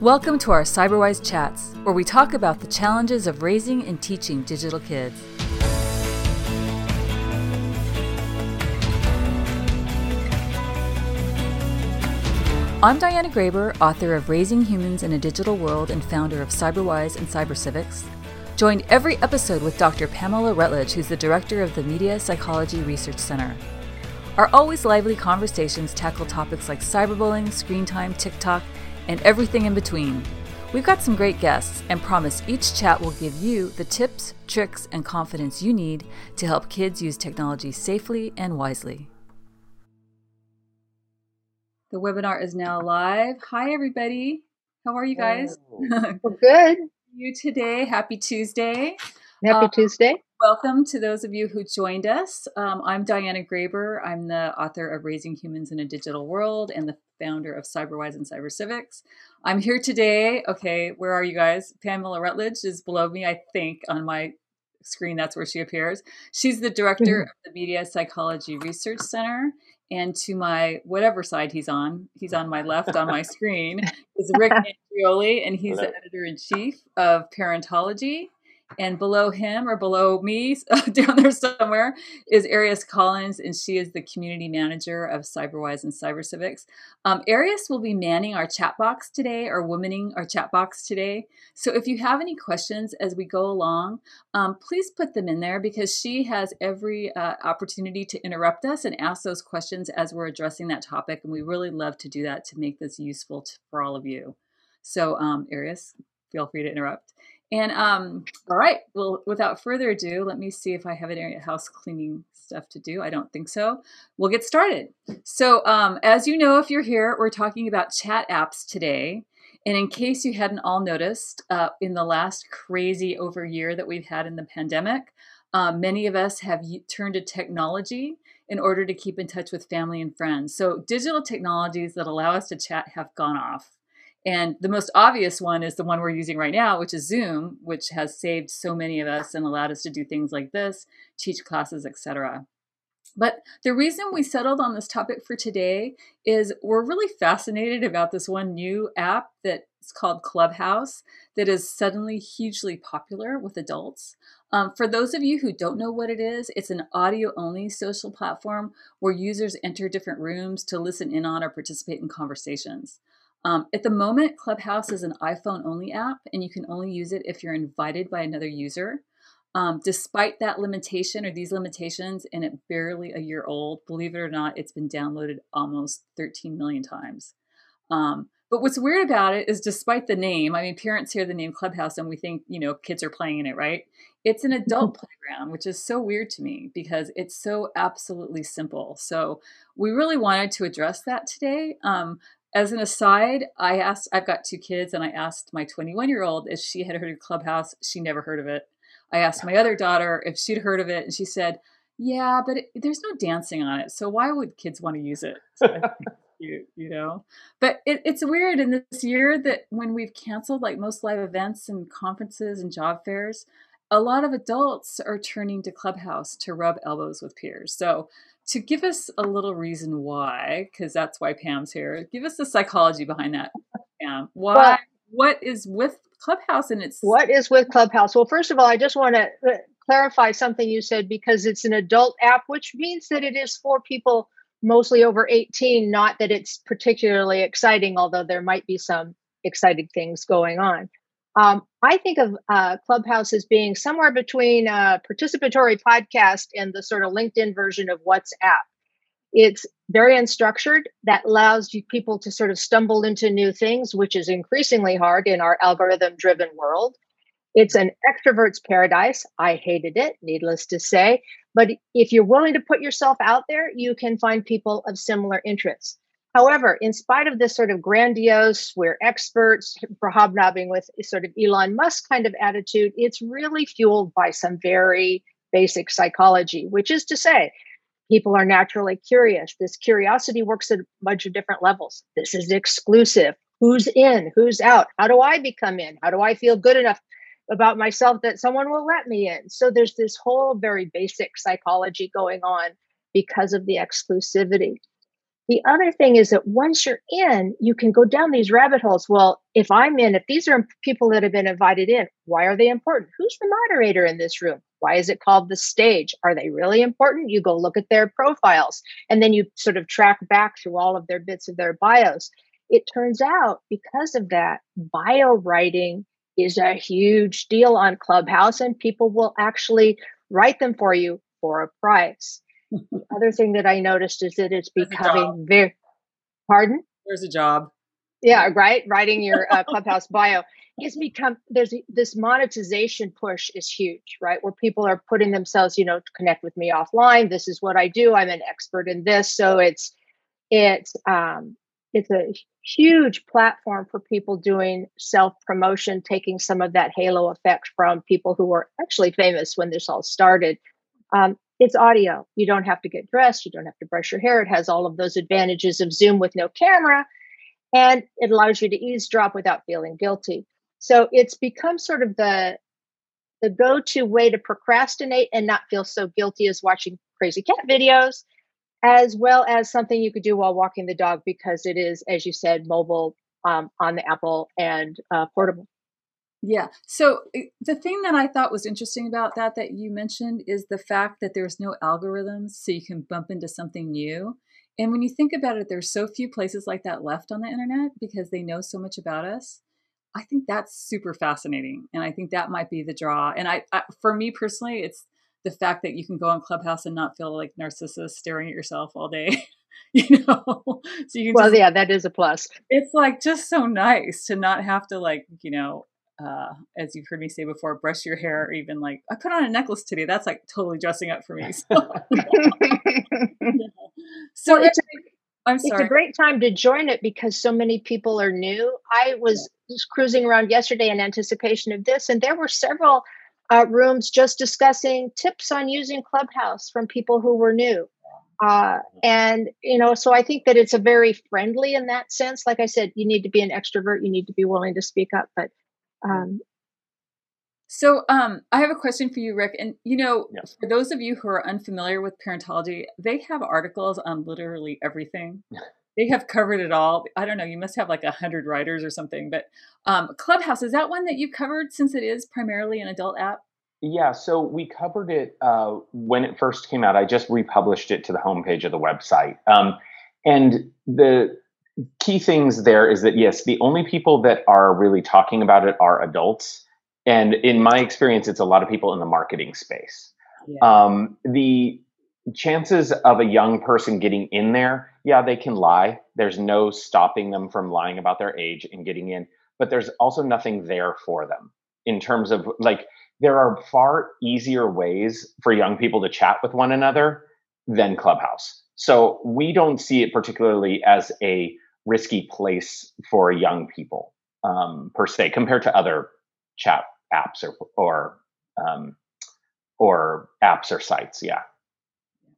Welcome to our Cyberwise Chats, where we talk about the challenges of raising and teaching digital kids. I'm Diana Graber, author of Raising Humans in a Digital World and founder of Cyberwise and Cybercivics. Join every episode with Dr. Pamela Rutledge, who's the director of the Media Psychology Research Center. Our always lively conversations tackle topics like cyberbullying, screen time, TikTok, and everything in between. We've got some great guests and promise each chat will give you the tips, tricks, and confidence you need to help kids use technology safely and wisely. The webinar is now live. Hi, everybody. How are you guys? We're good. you today. Happy Tuesday. Happy um, Tuesday. Welcome to those of you who joined us. Um, I'm Diana Graber. I'm the author of Raising Humans in a Digital World and the founder of Cyberwise and Cybercivics. I'm here today. Okay, where are you guys? Pamela Rutledge is below me, I think, on my screen. That's where she appears. She's the director mm-hmm. of the Media Psychology Research Center and to my whatever side he's on, he's on my left on my screen, is Rick Andreoli, and he's the editor in chief of Parentology and below him or below me down there somewhere is Arius Collins, and she is the community manager of Cyberwise and Cybercivics. Um, Arius will be manning our chat box today or womaning our chat box today. So if you have any questions as we go along, um, please put them in there because she has every uh, opportunity to interrupt us and ask those questions as we're addressing that topic. And we really love to do that to make this useful to, for all of you. So, um, Arius, feel free to interrupt. And um, all right, well, without further ado, let me see if I have any house cleaning stuff to do. I don't think so. We'll get started. So, um, as you know, if you're here, we're talking about chat apps today. And in case you hadn't all noticed, uh, in the last crazy over year that we've had in the pandemic, uh, many of us have turned to technology in order to keep in touch with family and friends. So, digital technologies that allow us to chat have gone off. And the most obvious one is the one we're using right now, which is Zoom, which has saved so many of us and allowed us to do things like this, teach classes, etc. But the reason we settled on this topic for today is we're really fascinated about this one new app that's called Clubhouse that is suddenly hugely popular with adults. Um, for those of you who don't know what it is, it's an audio only social platform where users enter different rooms to listen in on or participate in conversations. Um, at the moment, Clubhouse is an iPhone only app, and you can only use it if you're invited by another user. Um, despite that limitation or these limitations, and it barely a year old, believe it or not, it's been downloaded almost 13 million times. Um, but what's weird about it is, despite the name, I mean, parents hear the name Clubhouse and we think, you know, kids are playing in it, right? It's an adult playground, which is so weird to me because it's so absolutely simple. So we really wanted to address that today. Um, as an aside, I asked, I've got two kids, and I asked my 21 year old if she had heard of Clubhouse. She never heard of it. I asked my other daughter if she'd heard of it, and she said, Yeah, but it, there's no dancing on it. So why would kids want to use it? So you, you know? But it, it's weird in this year that when we've canceled like most live events and conferences and job fairs, a lot of adults are turning to Clubhouse to rub elbows with peers. So to give us a little reason why, because that's why Pam's here, give us the psychology behind that, Pam. Why? Well, what is with Clubhouse and it's what is with Clubhouse? Well, first of all, I just want to uh, clarify something you said because it's an adult app, which means that it is for people mostly over 18, not that it's particularly exciting, although there might be some exciting things going on. Um, I think of uh, Clubhouse as being somewhere between a participatory podcast and the sort of LinkedIn version of WhatsApp. It's very unstructured. That allows people to sort of stumble into new things, which is increasingly hard in our algorithm driven world. It's an extrovert's paradise. I hated it, needless to say. But if you're willing to put yourself out there, you can find people of similar interests. However, in spite of this sort of grandiose, we're experts for hobnobbing with sort of Elon Musk kind of attitude, it's really fueled by some very basic psychology, which is to say, people are naturally curious. This curiosity works at a bunch of different levels. This is exclusive. Who's in? Who's out? How do I become in? How do I feel good enough about myself that someone will let me in? So there's this whole very basic psychology going on because of the exclusivity. The other thing is that once you're in, you can go down these rabbit holes. Well, if I'm in, if these are people that have been invited in, why are they important? Who's the moderator in this room? Why is it called the stage? Are they really important? You go look at their profiles and then you sort of track back through all of their bits of their bios. It turns out because of that, bio writing is a huge deal on Clubhouse and people will actually write them for you for a price. The other thing that I noticed is that it's becoming very, pardon? There's a job. Yeah, right. Writing your uh, Clubhouse bio has become there's this monetization push is huge, right? Where people are putting themselves, you know, to connect with me offline. This is what I do. I'm an expert in this, so it's it's um it's a huge platform for people doing self promotion, taking some of that halo effect from people who were actually famous when this all started. Um, it's audio. You don't have to get dressed. You don't have to brush your hair. It has all of those advantages of Zoom with no camera, and it allows you to eavesdrop without feeling guilty. So it's become sort of the the go-to way to procrastinate and not feel so guilty as watching crazy cat videos, as well as something you could do while walking the dog because it is, as you said, mobile um, on the Apple and uh, portable. Yeah. So eh, the thing that I thought was interesting about that that you mentioned is the fact that there's no algorithms, so you can bump into something new. And when you think about it, there's so few places like that left on the internet because they know so much about us. I think that's super fascinating, and I think that might be the draw. And I, I, for me personally, it's the fact that you can go on Clubhouse and not feel like narcissist staring at yourself all day. you know, so you well, just, yeah, that is a plus. It's like just so nice to not have to like you know uh, as you've heard me say before, brush your hair, or even like I put on a necklace today. That's like totally dressing up for me. So, yeah. so well, it's, I'm sorry. It's a great time to join it because so many people are new. I was just cruising around yesterday in anticipation of this, and there were several uh, rooms just discussing tips on using Clubhouse from people who were new. Uh, and you know, so I think that it's a very friendly in that sense. Like I said, you need to be an extrovert, you need to be willing to speak up, but um, so um, I have a question for you, Rick. And you know, yes. for those of you who are unfamiliar with parentology, they have articles on literally everything. they have covered it all. I don't know. You must have like a hundred writers or something. But um, Clubhouse is that one that you've covered since it is primarily an adult app? Yeah, so we covered it uh, when it first came out. I just republished it to the homepage of the website. Um, and the key things there is that yes, the only people that are really talking about it are adults and in my experience, it's a lot of people in the marketing space. Yeah. Um, the chances of a young person getting in there, yeah, they can lie. There's no stopping them from lying about their age and getting in, but there's also nothing there for them in terms of like, there are far easier ways for young people to chat with one another than Clubhouse. So we don't see it particularly as a risky place for young people um, per se compared to other chat apps or or um, or apps or sites. Yeah.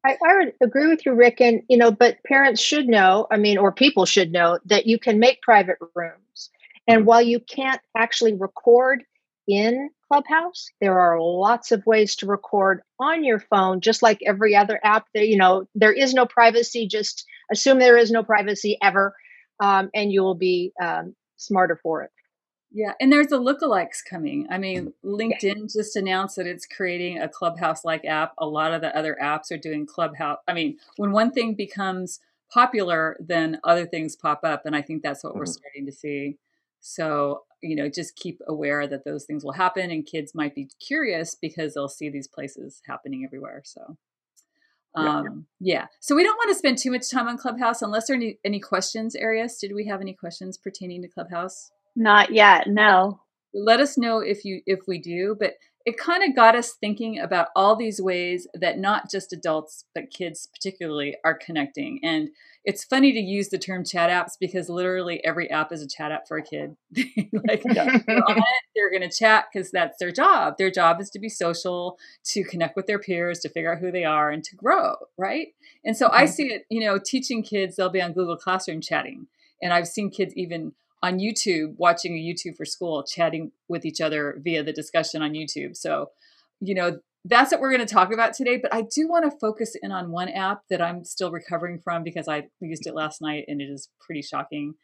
I, I, would agree with you, Rick. And you know, but parents should know. I mean, or people should know that you can make private rooms. And mm-hmm. while you can't actually record in Clubhouse, there are lots of ways to record on your phone, just like every other app. There, you know, there is no privacy. Just assume there is no privacy ever, um, and you will be um, smarter for it. Yeah, and there's the lookalikes coming. I mean, LinkedIn just announced that it's creating a Clubhouse like app. A lot of the other apps are doing Clubhouse. I mean, when one thing becomes popular, then other things pop up. And I think that's what mm-hmm. we're starting to see. So, you know, just keep aware that those things will happen and kids might be curious because they'll see these places happening everywhere. So, um, yeah. yeah. So we don't want to spend too much time on Clubhouse unless there are any, any questions, Arius. Did we have any questions pertaining to Clubhouse? Not yet, no. Let us know if you if we do, but it kind of got us thinking about all these ways that not just adults but kids particularly are connecting. And it's funny to use the term chat apps because literally every app is a chat app for a kid. Like they're, they're going to chat because that's their job. Their job is to be social to connect with their peers to figure out who they are and to grow right? And so i mm-hmm. see it you know teaching kids they'll be on google classroom chatting. And i've seen kids even on YouTube, watching a YouTube for school, chatting with each other via the discussion on YouTube. So, you know, that's what we're going to talk about today. But I do want to focus in on one app that I'm still recovering from because I used it last night and it is pretty shocking.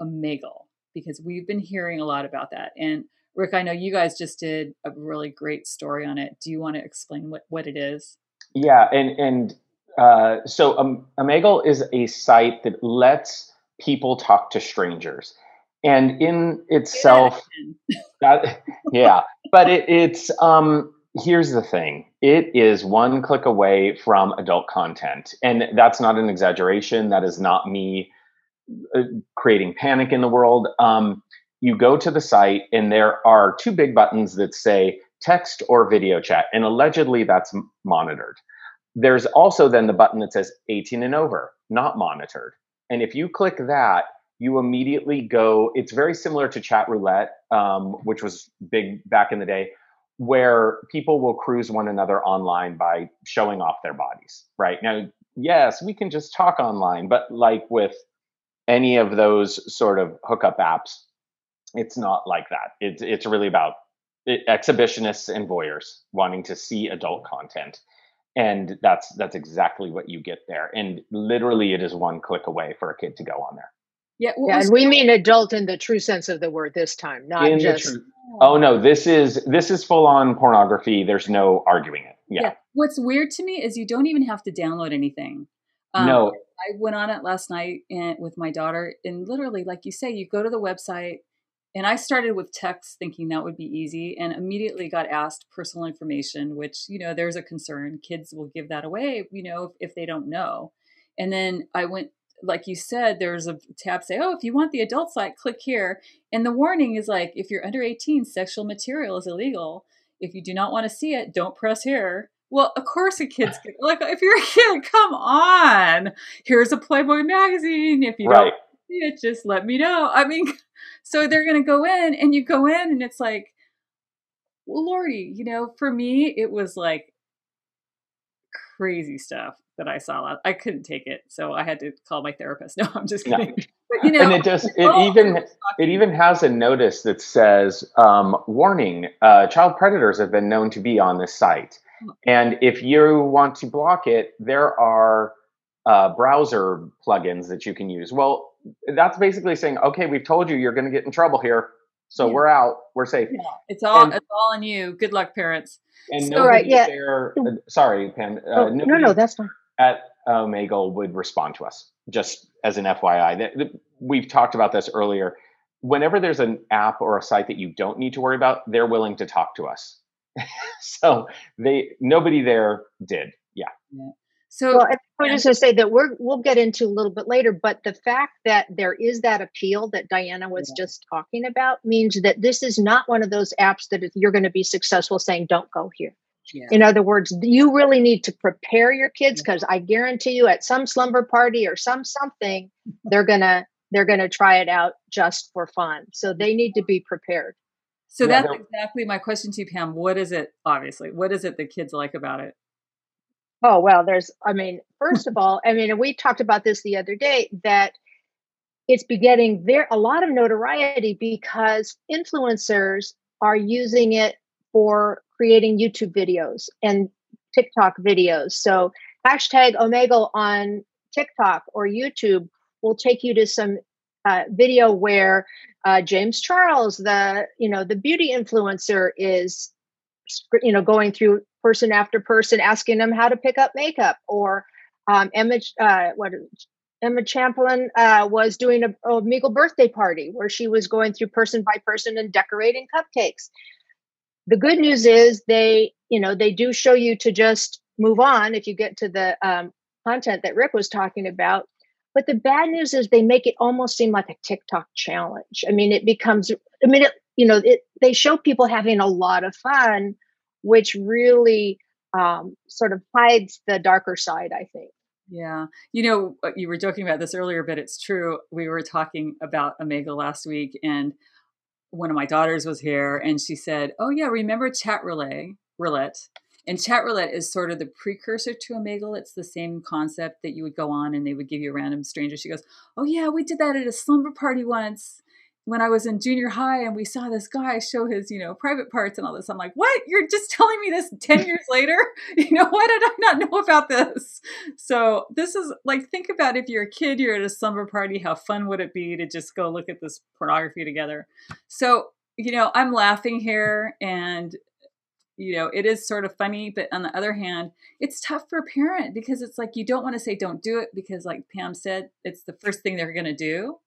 Omegle, because we've been hearing a lot about that. And Rick, I know you guys just did a really great story on it. Do you want to explain what, what it is? Yeah, and and uh, so um, Omegle is a site that lets people talk to strangers, and in itself, that, yeah, but it, it's um, here's the thing: it is one click away from adult content, and that's not an exaggeration. That is not me uh, creating panic in the world. Um, you go to the site, and there are two big buttons that say text or video chat, and allegedly that's monitored. There's also then the button that says 18 and over, not monitored. And if you click that, you immediately go. It's very similar to chat roulette, um, which was big back in the day, where people will cruise one another online by showing off their bodies. Right now, yes, we can just talk online, but like with any of those sort of hookup apps, it's not like that. It's it's really about exhibitionists and voyeurs wanting to see adult content and that's that's exactly what you get there and literally it is one click away for a kid to go on there yeah, yeah and we mean adult in the true sense of the word this time not in just true, oh no this is this is full on pornography there's no arguing it yeah. yeah. what's weird to me is you don't even have to download anything um, no i went on it last night and with my daughter and literally like you say you go to the website and I started with text thinking that would be easy and immediately got asked personal information, which, you know, there's a concern. Kids will give that away, you know, if, if they don't know. And then I went, like you said, there's a tab say, oh, if you want the adult site, click here. And the warning is like, if you're under 18, sexual material is illegal. If you do not want to see it, don't press here. Well, of course, a kid's like if you're a kid, come on. Here's a Playboy magazine. If you right. don't see it, just let me know. I mean, so they're going to go in and you go in and it's like, well, Lordy, you know, for me, it was like crazy stuff that I saw. I couldn't take it. So I had to call my therapist. No, I'm just kidding. But, you know, and it just, it oh, even, it even has a notice that says, um, warning, uh, child predators have been known to be on this site. Oh. And if you want to block it, there are uh, browser plugins that you can use. Well, that's basically saying, okay, we've told you you're going to get in trouble here, so yeah. we're out, we're safe. Yeah. It's all and, it's all on you. Good luck, parents. And so, nobody right, yeah. there. Uh, sorry, Pam. Uh, oh, no, no, that's fine. At Omegle would respond to us, just as an FYI. We've talked about this earlier. Whenever there's an app or a site that you don't need to worry about, they're willing to talk to us. so they nobody there did. Yeah. yeah. So well, I was just going to say that we're we'll get into a little bit later, but the fact that there is that appeal that Diana was yeah. just talking about means that this is not one of those apps that you're going to be successful saying don't go here. Yeah. In other words, you really need to prepare your kids because I guarantee you at some slumber party or some something, they're gonna they're gonna try it out just for fun. So they need to be prepared. So yeah, that's exactly my question to you, Pam. What is it, obviously, what is it the kids like about it? Oh, well, there's, I mean, first of all, I mean, we talked about this the other day that it's begetting there a lot of notoriety because influencers are using it for creating YouTube videos and TikTok videos. So hashtag Omegle on TikTok or YouTube will take you to some uh, video where uh, James Charles, the you know the beauty influencer, is you know going through person after person asking them how to pick up makeup or um, Emma, uh, what Emma Chamberlain uh, was doing a, Omegle birthday party where she was going through person by person and decorating cupcakes. The good news is they, you know, they do show you to just move on if you get to the um, content that Rick was talking about. But the bad news is they make it almost seem like a TikTok challenge. I mean, it becomes, I mean, it, you know, it, they show people having a lot of fun which really um, sort of hides the darker side, I think. Yeah. You know, uh, you were joking about this earlier, but it's true. We were talking about Omegle last week, and one of my daughters was here, and she said, Oh, yeah, remember Chat Relay, Roulette? And Chat Roulette is sort of the precursor to Omegle. It's the same concept that you would go on and they would give you a random stranger. She goes, Oh, yeah, we did that at a slumber party once when I was in junior high and we saw this guy show his, you know, private parts and all this. I'm like, what? You're just telling me this 10 years later? You know, why did I not know about this? So this is like, think about if you're a kid, you're at a slumber party, how fun would it be to just go look at this pornography together? So, you know, I'm laughing here and you know, it is sort of funny, but on the other hand, it's tough for a parent because it's like you don't want to say don't do it because, like Pam said, it's the first thing they're going to do.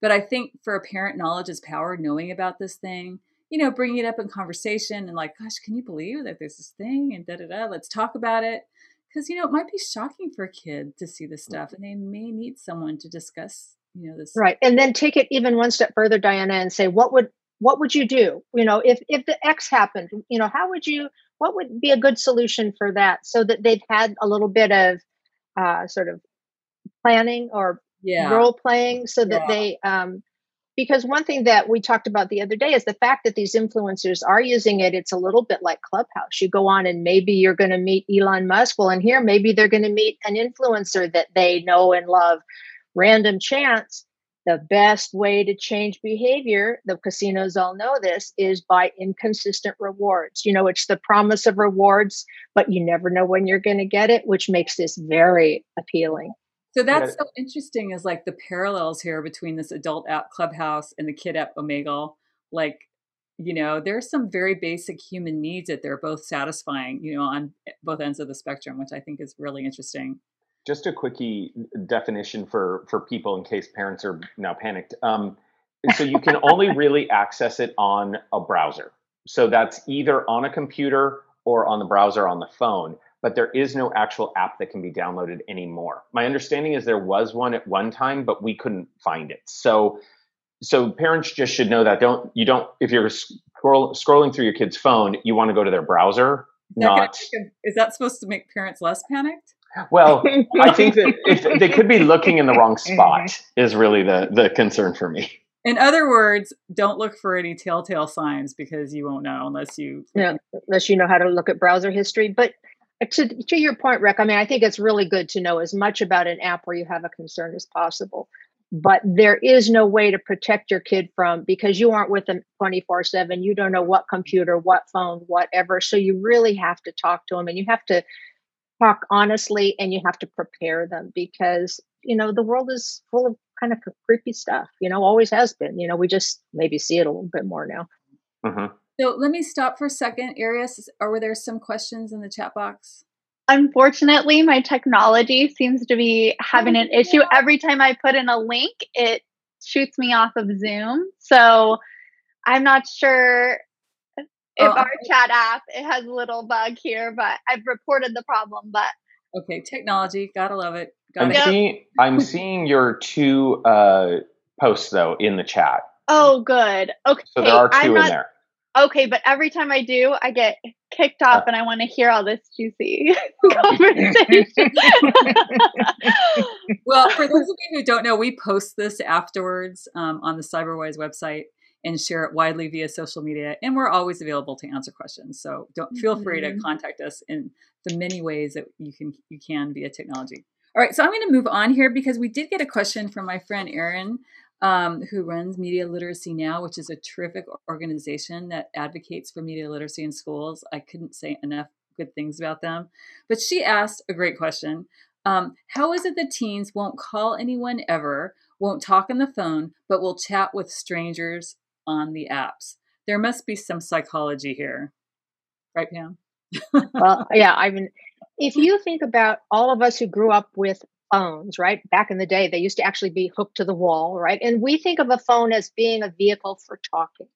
But I think for a parent, knowledge is power, knowing about this thing, you know, bringing it up in conversation and like, gosh, can you believe that there's this thing and da da da, let's talk about it. Because, you know, it might be shocking for a kid to see this stuff and they may need someone to discuss, you know, this. Right. And then take it even one step further, Diana, and say, what would what would you do you know if if the x happened you know how would you what would be a good solution for that so that they've had a little bit of uh, sort of planning or yeah. role playing so that yeah. they um, because one thing that we talked about the other day is the fact that these influencers are using it it's a little bit like clubhouse you go on and maybe you're going to meet elon musk well and here maybe they're going to meet an influencer that they know and love random chance the best way to change behavior, the casinos all know this, is by inconsistent rewards. You know, it's the promise of rewards, but you never know when you're going to get it, which makes this very appealing. So that's so interesting is like the parallels here between this adult app Clubhouse and the kid app Omegle. Like, you know, there's some very basic human needs that they're both satisfying, you know, on both ends of the spectrum, which I think is really interesting just a quickie definition for for people in case parents are now panicked. Um, so you can only really access it on a browser. So that's either on a computer or on the browser on the phone. But there is no actual app that can be downloaded anymore. My understanding is there was one at one time, but we couldn't find it. So so parents just should know that don't you don't if you're scroll, scrolling through your kid's phone, you want to go to their browser. Not is that supposed to make parents less panicked? Well, I think that if they could be looking in the wrong spot is really the the concern for me. In other words, don't look for any telltale signs because you won't know unless you yeah, unless you know how to look at browser history. But to to your point, Rick, I mean, I think it's really good to know as much about an app where you have a concern as possible. But there is no way to protect your kid from because you aren't with them 24 7. You don't know what computer, what phone, whatever. So you really have to talk to them and you have to talk honestly and you have to prepare them because you know the world is full of kind of creepy stuff you know always has been you know we just maybe see it a little bit more now mm-hmm. So let me stop for a second arias are there some questions in the chat box unfortunately my technology seems to be having an issue every time i put in a link it shoots me off of zoom so i'm not sure if oh, our chat app it has a little bug here, but I've reported the problem. But okay, technology, gotta love it. Gotta I'm, seeing, I'm seeing your two uh, posts though in the chat. Oh, good. Okay, so there are 2 not, in there. Okay, but every time I do, I get kicked off, and I want to hear all this juicy conversation. well, for those of you who don't know, we post this afterwards um, on the Cyberwise website and share it widely via social media. And we're always available to answer questions. So don't feel free to mm-hmm. contact us in the many ways that you can you can via technology. All right, so I'm going to move on here because we did get a question from my friend Erin, um, who runs Media Literacy Now, which is a terrific organization that advocates for media literacy in schools. I couldn't say enough good things about them. But she asked a great question. Um, how is it that teens won't call anyone ever, won't talk on the phone, but will chat with strangers on the apps. There must be some psychology here. Right, Pam? well, yeah, I mean, if you think about all of us who grew up with phones, right? Back in the day, they used to actually be hooked to the wall, right? And we think of a phone as being a vehicle for talking.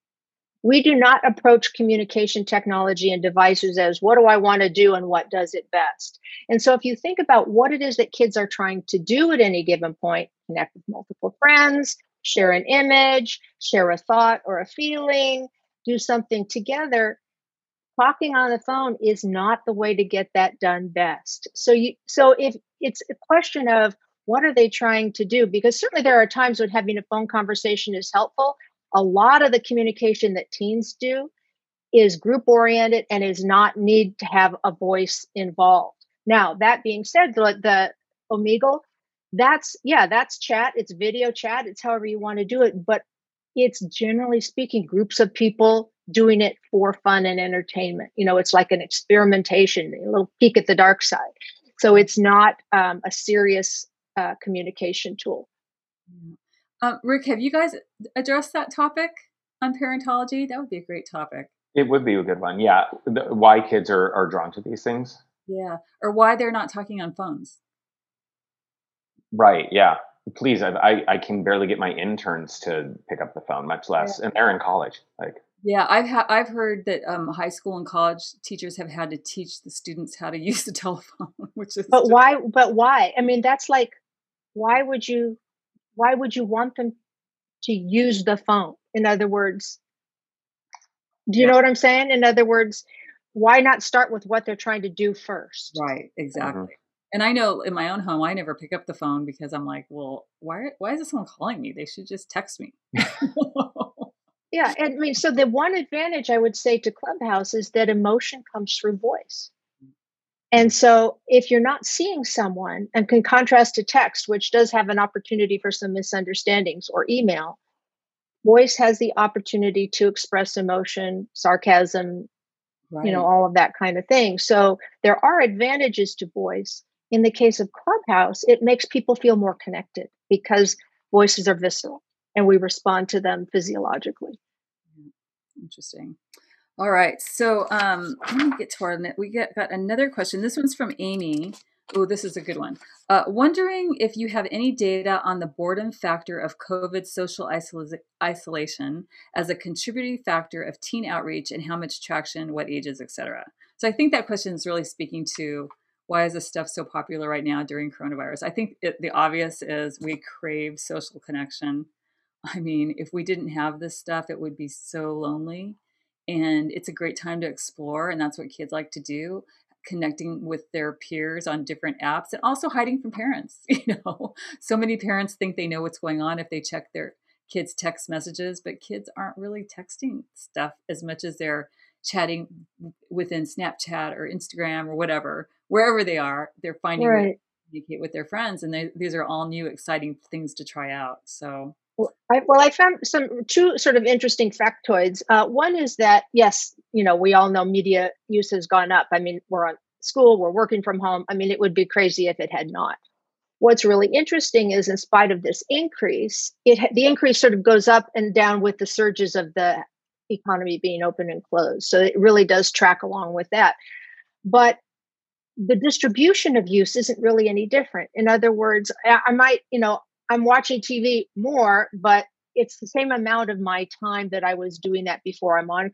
We do not approach communication technology and devices as what do I want to do and what does it best. And so, if you think about what it is that kids are trying to do at any given point, connect with multiple friends, share an image, share a thought or a feeling, do something together. Talking on the phone is not the way to get that done best. So you so if it's a question of what are they trying to do because certainly there are times when having a phone conversation is helpful. A lot of the communication that teens do is group oriented and is not need to have a voice involved. Now, that being said, the, the Omegle that's yeah that's chat it's video chat it's however you want to do it but it's generally speaking groups of people doing it for fun and entertainment. You know, it's like an experimentation, a little peek at the dark side. So it's not um, a serious uh, communication tool. Um, Rick, have you guys addressed that topic on parentology? That would be a great topic. It would be a good one. Yeah. The, why kids are, are drawn to these things. Yeah. Or why they're not talking on phones. Right. Yeah. Please. I, I, I can barely get my interns to pick up the phone, much less, yeah. and they're in college. Like, yeah, I've ha- I've heard that um, high school and college teachers have had to teach the students how to use the telephone, which is. But just- why? But why? I mean, that's like, why would you, why would you want them to use the phone? In other words, do you yeah. know what I'm saying? In other words, why not start with what they're trying to do first? Right. Exactly. Mm-hmm. And I know in my own home, I never pick up the phone because I'm like, well, why? Why is this someone calling me? They should just text me. Yeah, I mean, so the one advantage I would say to Clubhouse is that emotion comes through voice. And so if you're not seeing someone and can contrast to text, which does have an opportunity for some misunderstandings or email, voice has the opportunity to express emotion, sarcasm, right. you know, all of that kind of thing. So there are advantages to voice. In the case of Clubhouse, it makes people feel more connected because voices are visceral and we respond to them physiologically. Interesting. All right. So um, let me get to our. We get got another question. This one's from Amy. Oh, this is a good one. Uh, wondering if you have any data on the boredom factor of COVID social isol- isolation as a contributing factor of teen outreach and how much traction, what ages, etc. So I think that question is really speaking to why is this stuff so popular right now during coronavirus? I think it, the obvious is we crave social connection. I mean, if we didn't have this stuff, it would be so lonely. And it's a great time to explore. And that's what kids like to do connecting with their peers on different apps and also hiding from parents. You know, so many parents think they know what's going on if they check their kids' text messages, but kids aren't really texting stuff as much as they're chatting within Snapchat or Instagram or whatever, wherever they are, they're finding right. to communicate with their friends. And they, these are all new, exciting things to try out. So I, well, I found some two sort of interesting factoids. Uh, one is that yes, you know, we all know media use has gone up. I mean, we're on school, we're working from home. I mean, it would be crazy if it had not. What's really interesting is, in spite of this increase, it the increase sort of goes up and down with the surges of the economy being open and closed. So it really does track along with that. But the distribution of use isn't really any different. In other words, I, I might, you know, I'm watching TV more, but it's the same amount of my time that I was doing that before. I'm on